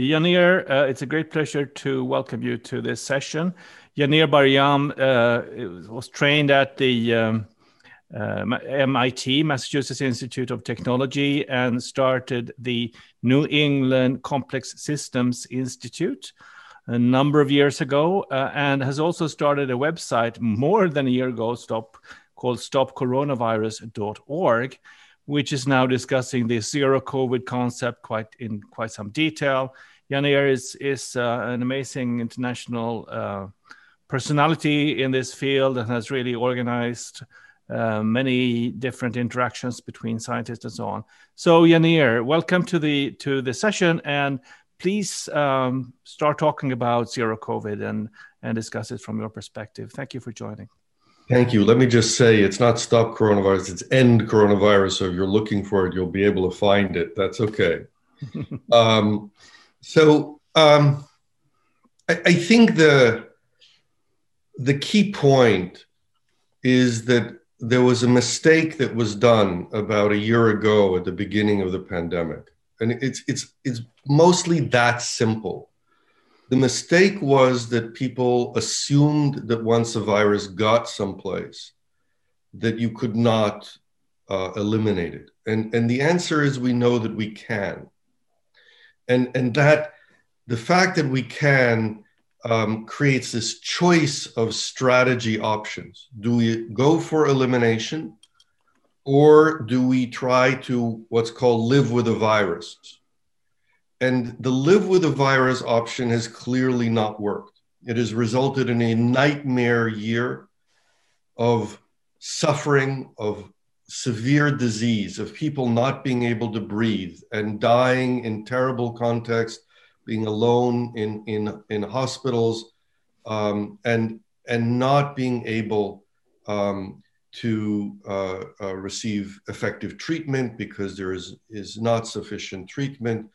Yaneer, uh, it's a great pleasure to welcome you to this session. Yaneer Bar-Yam uh, was trained at the um, uh, MIT, Massachusetts Institute of Technology, and started the New England Complex Systems Institute a number of years ago, uh, and has also started a website more than a year ago, stop called stopcoronavirus.org, which is now discussing the zero COVID concept quite in quite some detail. Yaneer is is uh, an amazing international uh, personality in this field and has really organized uh, many different interactions between scientists and so on. So Yaneer, welcome to the to the session, and please um, start talking about zero COVID and and discuss it from your perspective. Thank you for joining. Thank you. Let me just say it's not stop coronavirus, it's end coronavirus. So if you're looking for it, you'll be able to find it. That's okay. um, so um, I, I think the the key point is that there was a mistake that was done about a year ago at the beginning of the pandemic. And it's it's it's mostly that simple. The mistake was that people assumed that once a virus got someplace, that you could not uh, eliminate it. And, and the answer is we know that we can. And, and that the fact that we can um, creates this choice of strategy options. Do we go for elimination or do we try to what's called live with a virus? And the live with a virus option has clearly not worked. It has resulted in a nightmare year of suffering, of severe disease, of people not being able to breathe and dying in terrible context, being alone in, in, in hospitals, um, and, and not being able um, to uh, uh, receive effective treatment because there is, is not sufficient treatment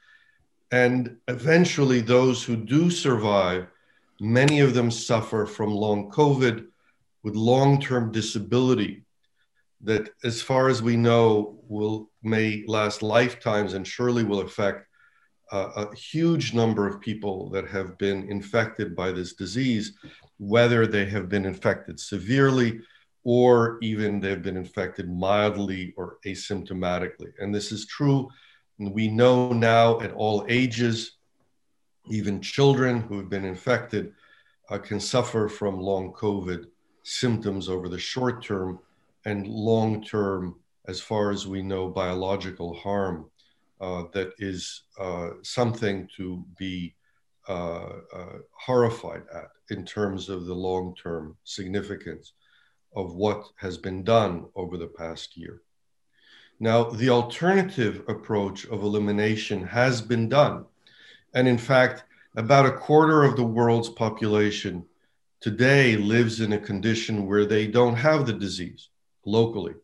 and eventually, those who do survive, many of them suffer from long COVID with long term disability that, as far as we know, will may last lifetimes and surely will affect uh, a huge number of people that have been infected by this disease, whether they have been infected severely or even they've been infected mildly or asymptomatically. And this is true we know now at all ages, even children who have been infected uh, can suffer from long COVID symptoms over the short term and long term, as far as we know, biological harm uh, that is uh, something to be uh, uh, horrified at in terms of the long term significance of what has been done over the past year. Now, the alternative approach of elimination has been done. And in fact, about a quarter of the world's population today lives in a condition where they don't have the disease locally.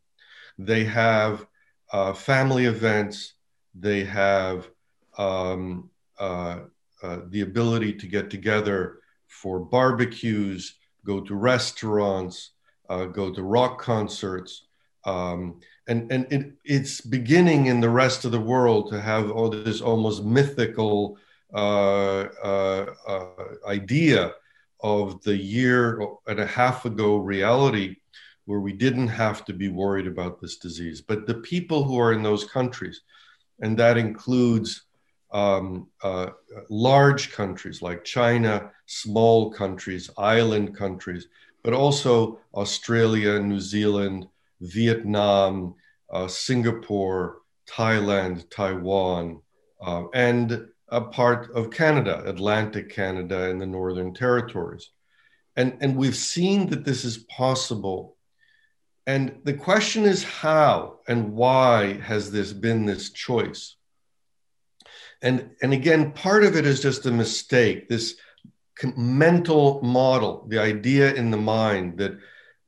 They have uh, family events, they have um, uh, uh, the ability to get together for barbecues, go to restaurants, uh, go to rock concerts. Um, and and it, it's beginning in the rest of the world to have all this almost mythical uh, uh, uh, idea of the year and a half ago reality where we didn't have to be worried about this disease. But the people who are in those countries, and that includes um, uh, large countries like China, small countries, island countries, but also Australia, New Zealand, Vietnam, uh, Singapore, Thailand, Taiwan, uh, and a part of Canada, Atlantic Canada, and the Northern Territories. And, and we've seen that this is possible. And the question is how and why has this been this choice? And, and again, part of it is just a mistake, this mental model, the idea in the mind that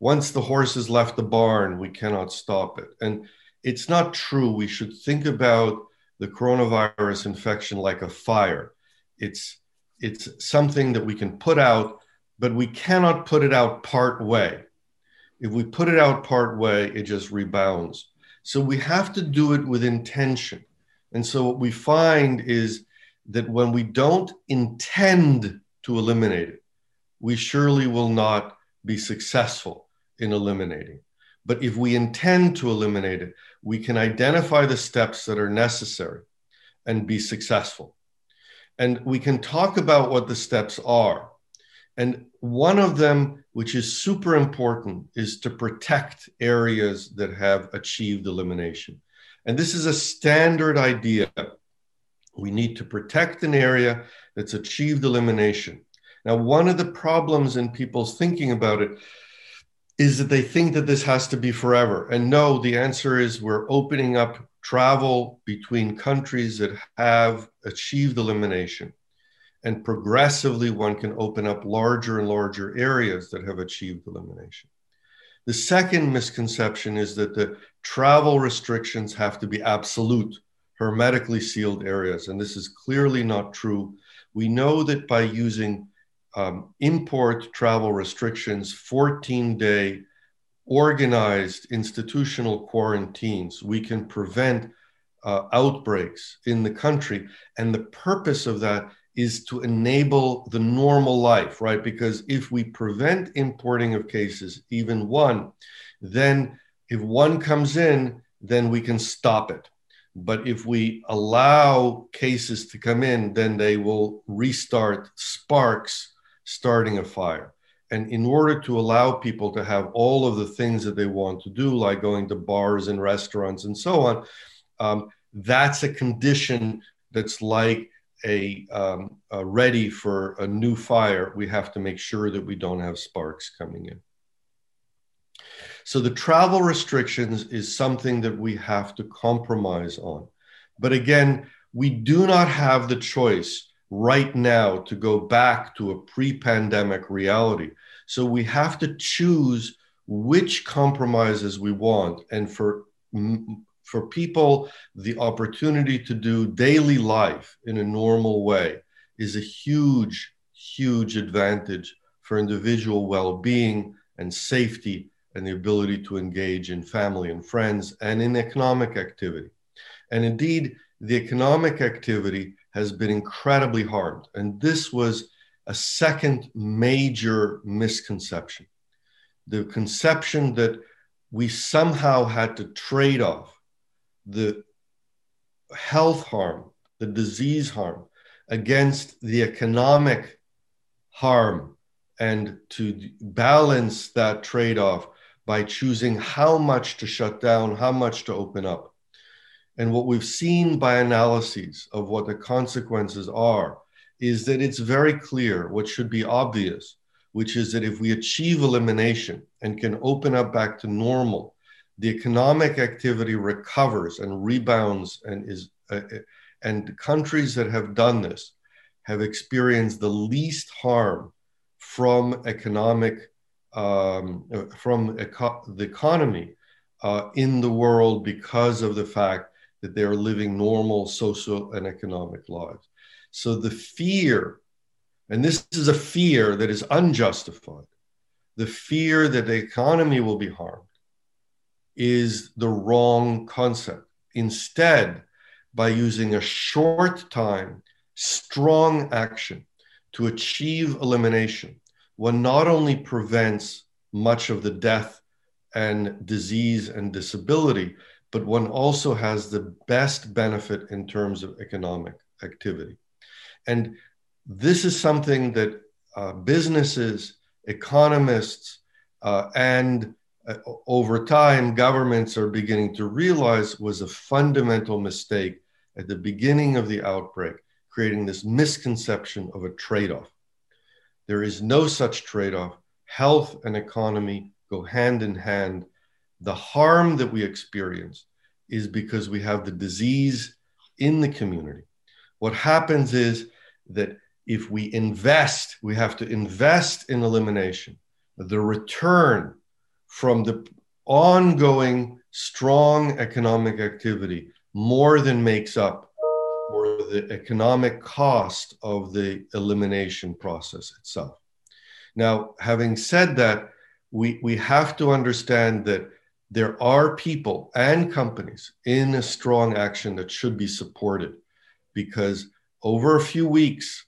once the horse has left the barn, we cannot stop it. And it's not true. We should think about the coronavirus infection like a fire. It's it's something that we can put out, but we cannot put it out part way. If we put it out part way, it just rebounds. So we have to do it with intention. And so what we find is that when we don't intend to eliminate it, we surely will not be successful in eliminating. But if we intend to eliminate it, we can identify the steps that are necessary and be successful. And we can talk about what the steps are. And one of them, which is super important, is to protect areas that have achieved elimination. And this is a standard idea. We need to protect an area that's achieved elimination. Now, one of the problems in people's thinking about it is that they think that this has to be forever. And no, the answer is we're opening up travel between countries that have achieved elimination. And progressively, one can open up larger and larger areas that have achieved elimination. The second misconception is that the travel restrictions have to be absolute, hermetically sealed areas. And this is clearly not true. We know that by using um, import travel restrictions, 14 day organized institutional quarantines, we can prevent uh, outbreaks in the country. And the purpose of that is to enable the normal life, right? Because if we prevent importing of cases, even one, then if one comes in, then we can stop it. But if we allow cases to come in, then they will restart sparks starting a fire. And in order to allow people to have all of the things that they want to do, like going to bars and restaurants and so on, um, that's a condition that's like a, um, a ready for a new fire. We have to make sure that we don't have sparks coming in. So the travel restrictions is something that we have to compromise on. But again, we do not have the choice right now to go back to a pre pandemic reality. So we have to choose which compromises we want. And for, for people, the opportunity to do daily life in a normal way is a huge, huge advantage for individual well being and safety and the ability to engage in family and friends and in economic activity. And indeed, the economic activity has been incredibly hard. And this was a second major misconception the conception that we somehow had to trade off the health harm, the disease harm, against the economic harm, and to balance that trade off by choosing how much to shut down, how much to open up. And what we've seen by analyses of what the consequences are is that it's very clear what should be obvious, which is that if we achieve elimination and can open up back to normal, the economic activity recovers and rebounds and is uh, uh and countries that have done this have experienced the least harm from economic um, uh, from eco- the economy uh, in the world because of the fact that they are living normal social and economic lives. So the fear, and this is a fear that is unjustified, the fear that the economy will be harmed is the wrong concept. Instead, by using a short time, strong action to achieve elimination, one not only prevents much of the death and disease and disability, but one also has the best benefit in terms of economic activity. And this is something that uh, businesses, economists, uh, and uh, over time, governments are beginning to realize was a fundamental mistake at the beginning of the outbreak, creating this misconception of a trade off. There is no such trade off. Health and economy go hand in hand. The harm that we experience is because we have the disease in the community. What happens is that if we invest, we have to invest in elimination. The return from the ongoing strong economic activity more than makes up for the economic cost of the elimination process itself. Now, having said that, we, we have to understand that there are people and companies in a strong action that should be supported because over a few weeks,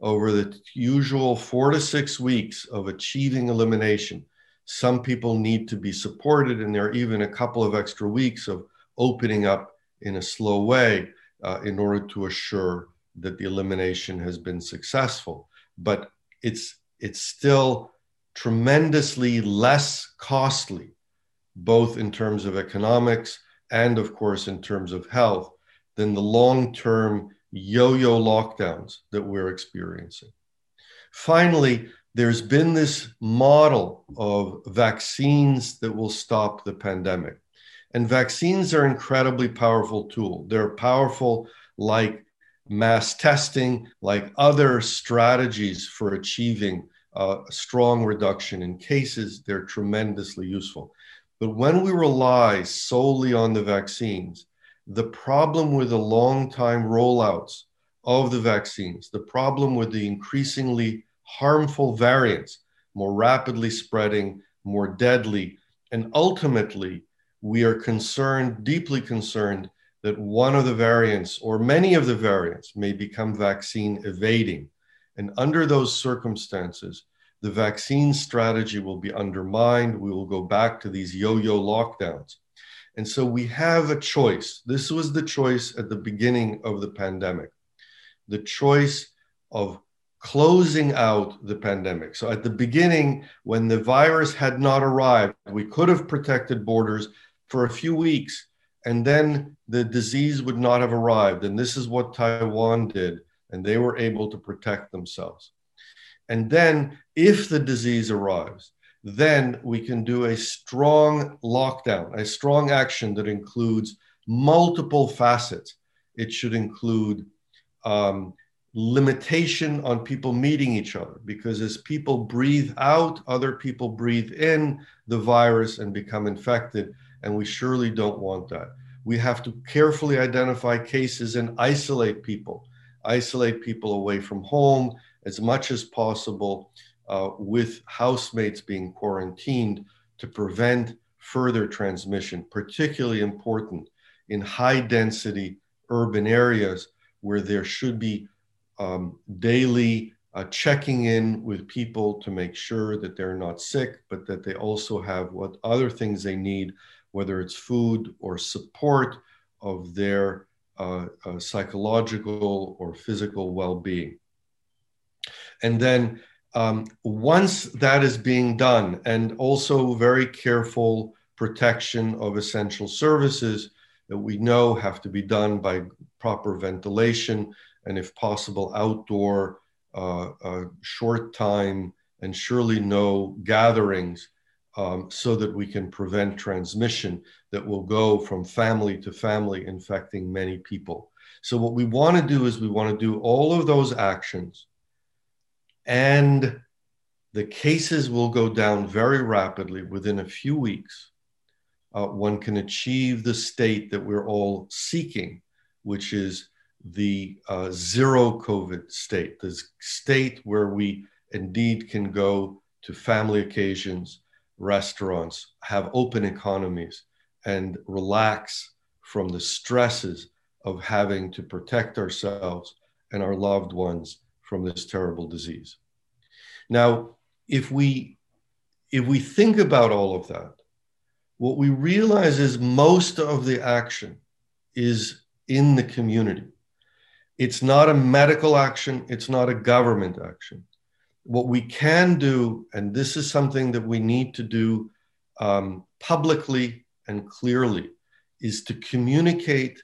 over the usual four to six weeks of achieving elimination, some people need to be supported, and there are even a couple of extra weeks of opening up in a slow way uh, in order to assure that the elimination has been successful. But it's it's still tremendously less costly, both in terms of economics and, of course, in terms of health, than the long term yo yo lockdowns that we're experiencing. Finally, there's been this model of vaccines that will stop the pandemic. And vaccines are an incredibly powerful tool. They're powerful like mass testing, like other strategies for achieving a strong reduction in cases. They're tremendously useful. But when we rely solely on the vaccines, the problem with the long time rollouts of the vaccines, the problem with the increasingly harmful variants, more rapidly spreading, more deadly, and ultimately, we are concerned, deeply concerned, that one of the variants or many of the variants may become vaccine evading. And under those circumstances, the vaccine strategy will be undermined. We will go back to these yo yo lockdowns. And so we have a choice. This was the choice at the beginning of the pandemic the choice of closing out the pandemic. So at the beginning, when the virus had not arrived, we could have protected borders for a few weeks, and then the disease would not have arrived. And this is what Taiwan did, and they were able to protect themselves. And then, if the disease arrives, then we can do a strong lockdown, a strong action that includes multiple facets. It should include um, limitation on people meeting each other, because as people breathe out, other people breathe in the virus and become infected. And we surely don't want that. We have to carefully identify cases and isolate people, isolate people away from home as much as possible uh, with housemates being quarantined to prevent further transmission, particularly important in high density urban areas where there should be um, daily uh, checking in with people to make sure that they're not sick, but that they also have what other things they need, whether it's food or support of their uh, uh, psychological or physical well being. And then um, once that is being done, and also very careful protection of essential services that we know have to be done by proper ventilation and, if possible, outdoor, uh, uh, short time, and surely no gatherings um, so that we can prevent transmission that will go from family to family, infecting many people. So, what we want to do is we want to do all of those actions and the cases will go down very rapidly within a few weeks. Uh, one can achieve the state that we're all seeking, which is the uh, zero COVID state, the state where we indeed can go to family occasions, restaurants, have open economies, and relax from the stresses of having to protect ourselves and our loved ones from this terrible disease. Now, if we if we think about all of that, what we realize is most of the action is in the community. It's not a medical action, it's not a government action. What we can do, and this is something that we need to do um, publicly and clearly, is to communicate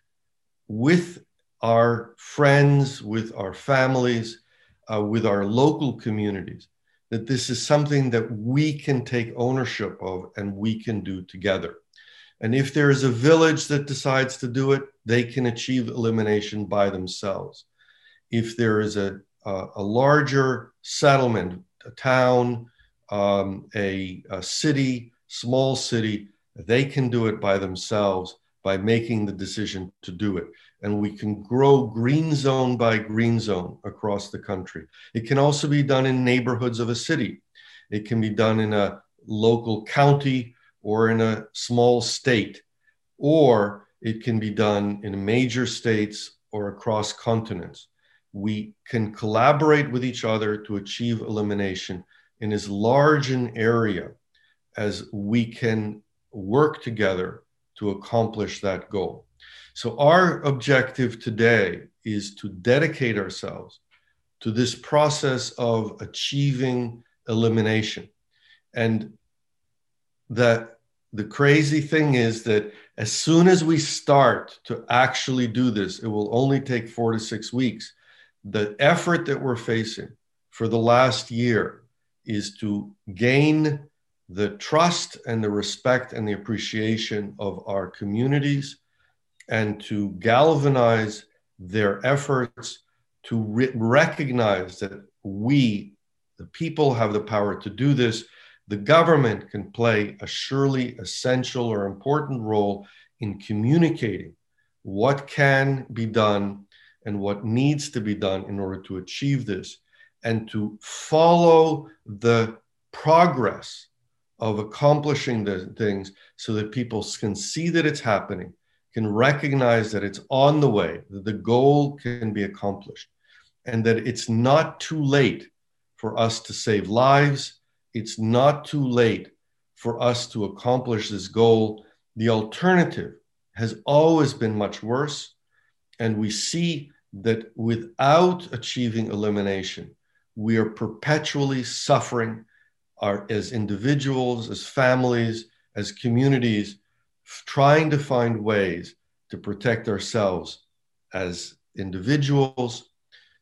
with our friends, with our families, uh, with our local communities, that this is something that we can take ownership of and we can do together. And if there is a village that decides to do it, they can achieve elimination by themselves. If there is a, a, a larger settlement, a town, um, a, a city, small city, they can do it by themselves by making the decision to do it and we can grow green zone by green zone across the country. It can also be done in neighborhoods of a city. It can be done in a local county or in a small state, or it can be done in major states or across continents. we can collaborate with each other to achieve elimination in as large an area as we can work together to accomplish that goal. So, our objective today is to dedicate ourselves to this process of achieving elimination. And that the crazy thing is that as soon as we start to actually do this, it will only take four to six weeks. The effort that we're facing for the last year is to gain the trust and the respect and the appreciation of our communities and to galvanize their efforts to re- recognize that we, the people, have the power to do this. The government can play a surely essential or important role in communicating what can be done and what needs to be done in order to achieve this, and to follow the progress of accomplishing the things so that people can see that it's happening, can recognize that it's on the way, that the goal can be accomplished, and that it's not too late for us to save lives. It's not too late for us to accomplish this goal. The alternative has always been much worse. And we see that without achieving elimination, we are perpetually suffering our, as individuals, as families, as communities, trying to find ways to protect ourselves as individuals,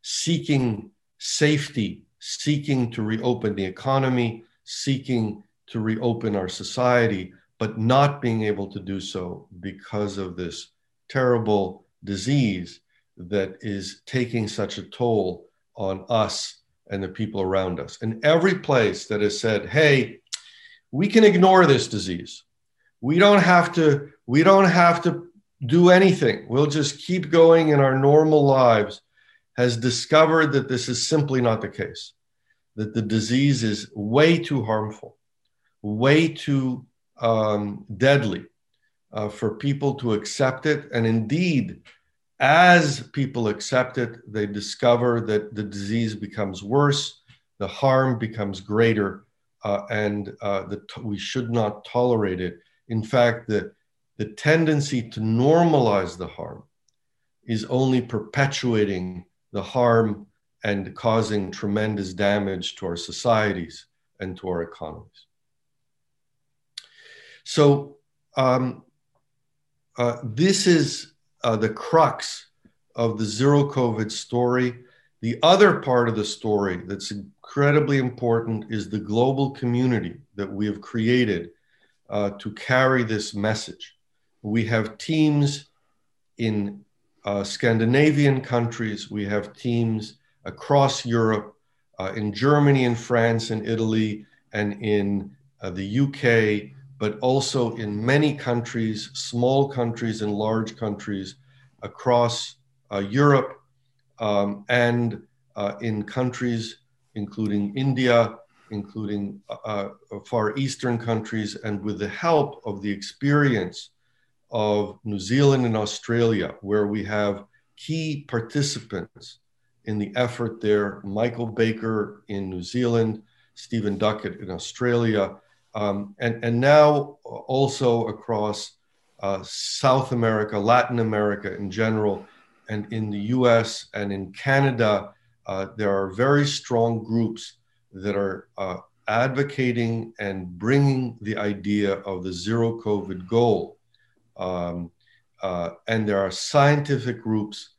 seeking safety, seeking to reopen the economy, seeking to reopen our society, but not being able to do so because of this terrible disease that is taking such a toll on us and the people around us. And every place that has said, hey, we can ignore this disease. We don't have to, we don't have to do anything. We'll just keep going in our normal lives has discovered that this is simply not the case, that the disease is way too harmful, way too um, deadly uh, for people to accept it. And indeed, as people accept it, they discover that the disease becomes worse, the harm becomes greater, uh, and uh, that we should not tolerate it. In fact, the, the tendency to normalize the harm is only perpetuating the harm and causing tremendous damage to our societies and to our economies. So, um, uh, this is uh, the crux of the zero COVID story. The other part of the story that's incredibly important is the global community that we have created uh, to carry this message. We have teams in uh, Scandinavian countries. We have teams across Europe, uh, in Germany and France and Italy, and in uh, the UK, but also in many countries, small countries and large countries across uh, Europe, um, and uh, in countries including India, including uh, Far Eastern countries, and with the help of the experience of New Zealand and Australia, where we have key participants in the effort there. Michael Baker in New Zealand, Stephen Duckett in Australia, um, and, and now also across uh, South America, Latin America in general, and in the US and in Canada. Uh, there are very strong groups that are uh, advocating and bringing the idea of the zero COVID goal um, uh, and there are scientific groups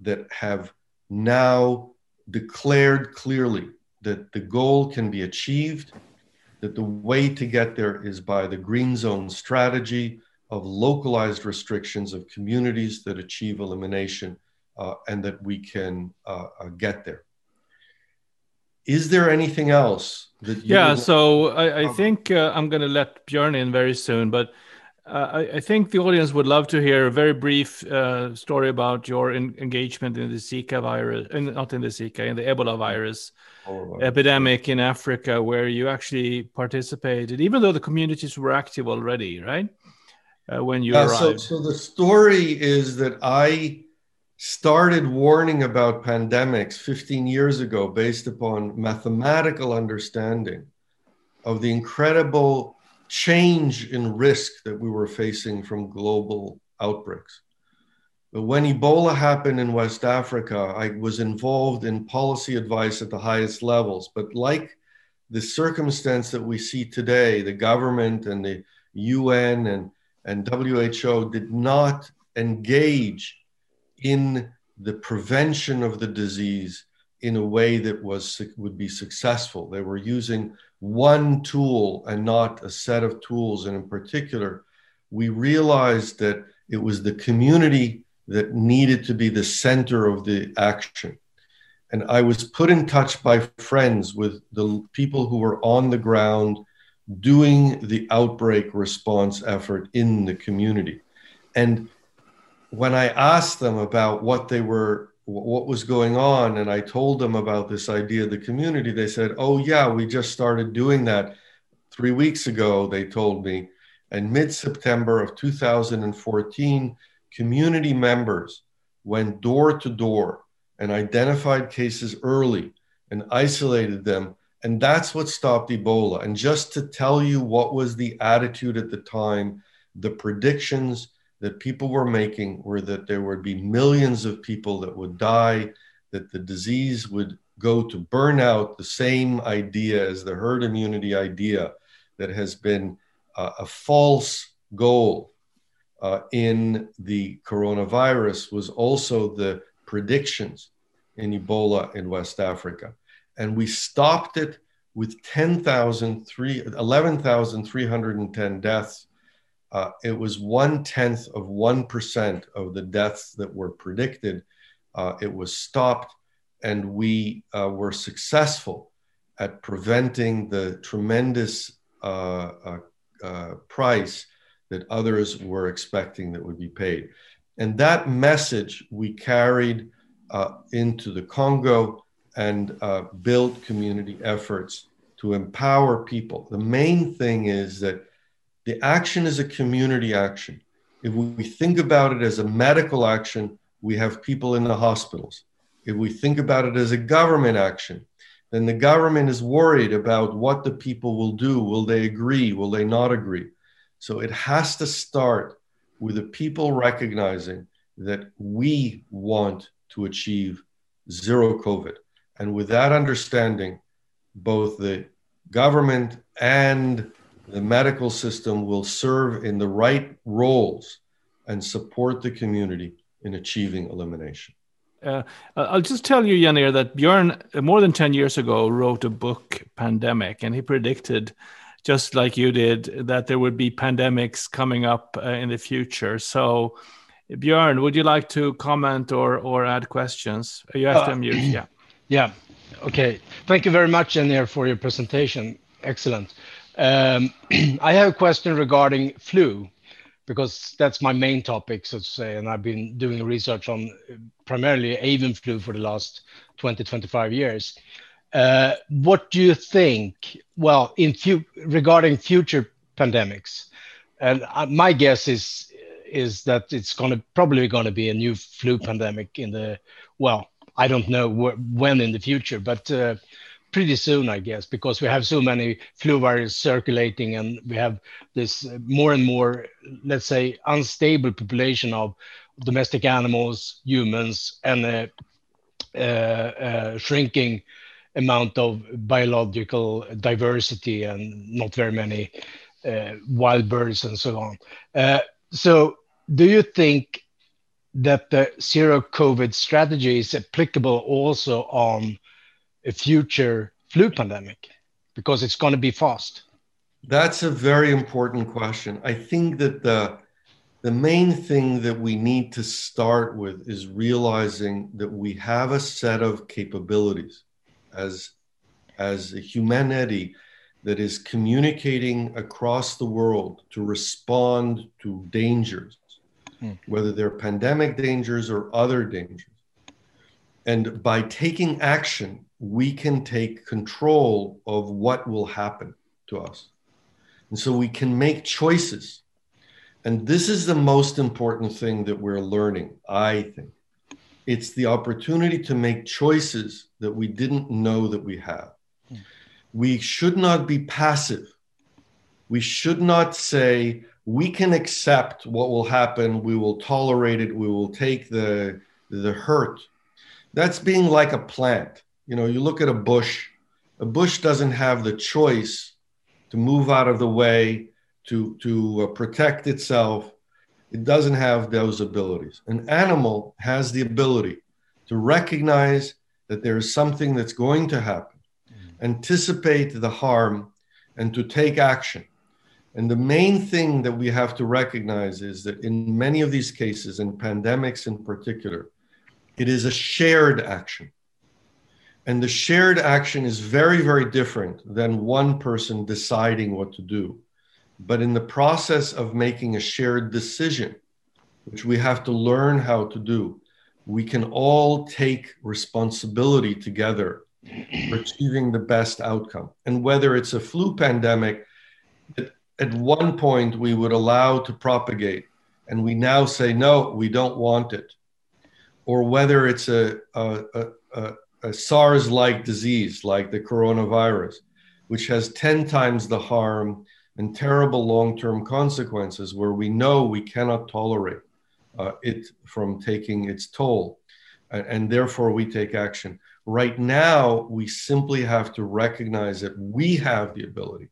that have now declared clearly that the goal can be achieved, that the way to get there is by the green zone strategy of localized restrictions of communities that achieve elimination, uh, and that we can uh, uh get there. Is there anything else that Yeah, so I, I think uh, I'm going to let Björn in very soon, but uh, I, I, think the audience would love to hear a very brief uh, story about your in, engagement in the Zika virus, in, not in the Zika, in the Ebola virus oh, epidemic in Africa, where you actually participated, even though the communities were active already, right? Uh, when you arrived. So, so the story is that I started warning about pandemics 15 years ago based upon mathematical understanding of the incredible change in risk that we were facing from global outbreaks. But when Ebola happened in West Africa, I was involved in policy advice at the highest levels. But like the circumstance that we see today, the government and the UN and, and WHO did not engage in the prevention of the disease in a way that was would be successful. They were using one tool and not a set of tools. And in particular, we realized that it was the community that needed to be the center of the action. And I was put in touch by friends with the people who were on the ground doing the outbreak response effort in the community. And when I asked them about what they were, what was going on, and I told them about this idea of the community, they said, Oh, yeah, we just started doing that three weeks ago, they told me. And mid September of 2014, community members went door to door and identified cases early and isolated them. And that's what stopped Ebola. And just to tell you what was the attitude at the time, the predictions that people were making were that there would be millions of people that would die, that the disease would go to burnout, the same idea as the herd immunity idea that has been uh, a false goal uh, in the coronavirus was also the predictions in Ebola in West Africa. And we stopped it with 11,310 deaths. Uh, it was one tenth of 1% of the deaths that were predicted. Uh, it was stopped, and we uh, were successful at preventing the tremendous uh, uh, uh, price that others were expecting that would be paid. And that message we carried into the Congo and built community efforts to empower people. The main thing is that the action is a community action. If we think about it as a medical action, we have people in the hospitals. If we think about it as a government action, then the government is worried about what the people will do. Will they agree? Will they not agree? So it has to start with the people recognizing that we want to achieve zero COVID. And with that understanding, both the government and the medical system will serve in the right roles and support the community in achieving elimination. Uh, I'll just tell you, Yaneer, that Björn, uh, more than 10 years ago, wrote a book, Pandemic, and he predicted just like you did, that there would be pandemics coming up uh, in the future. So, Björn, would you like to comment or or add questions? You have to uh, unmute. Yeah. Yeah. Okay. Thank you very much, Yaneer, for your presentation. Excellent. Um, I have a question regarding flu because that's my main topic, so to say, and I've been doing research on primarily avian flu for the last 20, 25 years. Uh, what do you think? Well, in fu- regarding future pandemics, and uh, my guess is is that it's going to probably going to be a new flu pandemic in the well, I don't know wh- when in the future, but uh, pretty soon, I guess, because we have so many flu viruses circulating, and we have this more and more, let's say, unstable population of domestic animals, humans, and uh, uh, uh shrinking amount of biological diversity and not very many uh, wild birds and so on. Uh, so, do you think that the zero COVID strategy is applicable also on a future flu pandemic? Because it's going to be fast. That's a very important question. I think that the the main thing that we need to start with is realizing that we have a set of capabilities as as a humanity that is communicating across the world to respond to dangers, mm. whether they're pandemic dangers or other dangers. And by taking action, we can take control of what will happen to us. And so we can make choices. And this is the most important thing that we're learning, I think, it's the opportunity to make choices that we didn't know that we have. We should not be passive. We should not say, we can accept what will happen, we will tolerate it, we will take the, the hurt. That's being like a plant. You know, you look at a bush, a bush doesn't have the choice to move out of the way, to, to uh, protect itself. It doesn't have those abilities. An animal has the ability to recognize that there is something that's going to happen, mm. anticipate the harm, and to take action. And the main thing that we have to recognize is that in many of these cases, in pandemics in particular, it is a shared action. And the shared action is very, very different than one person deciding what to do. But in the process of making a shared decision, which we have to learn how to do, we can all take responsibility together for achieving the best outcome. And whether it's a flu pandemic that at one point we would allow to propagate, and we now say, no, we don't want it, or whether it's a, a, a, a SARS like disease like the coronavirus, which has 10 times the harm and terrible long term consequences, where we know we cannot tolerate uh, it from taking its toll. And, and therefore, we take action. Right now, we simply have to recognize that we have the ability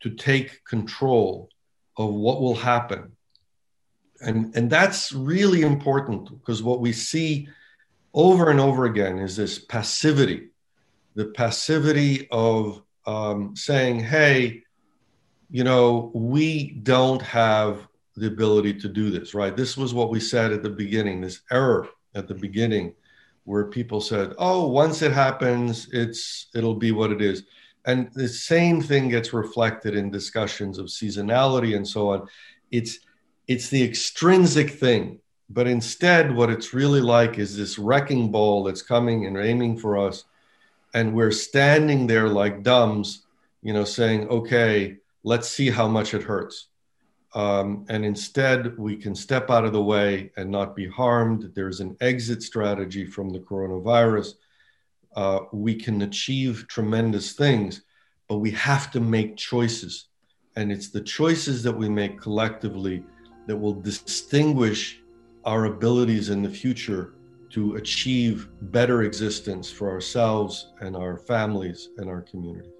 to take control of what will happen. And, and that's really important because what we see over and over again is this passivity the passivity of um, saying, hey, you know, we don't have the ability to do this, right? This was what we said at the beginning, this error at the beginning where people said, "Oh, once it happens, it's it'll be what it is." And the same thing gets reflected in discussions of seasonality and so on. It's it's the extrinsic thing, but instead what it's really like is this wrecking ball that's coming and aiming for us and we're standing there like dumbs, you know, saying, "Okay, let's see how much it hurts." Um, and instead, we can step out of the way and not be harmed. There's an exit strategy from the coronavirus. Uh, we can achieve tremendous things, but we have to make choices. And it's the choices that we make collectively that will distinguish our abilities in the future to achieve better existence for ourselves and our families and our communities.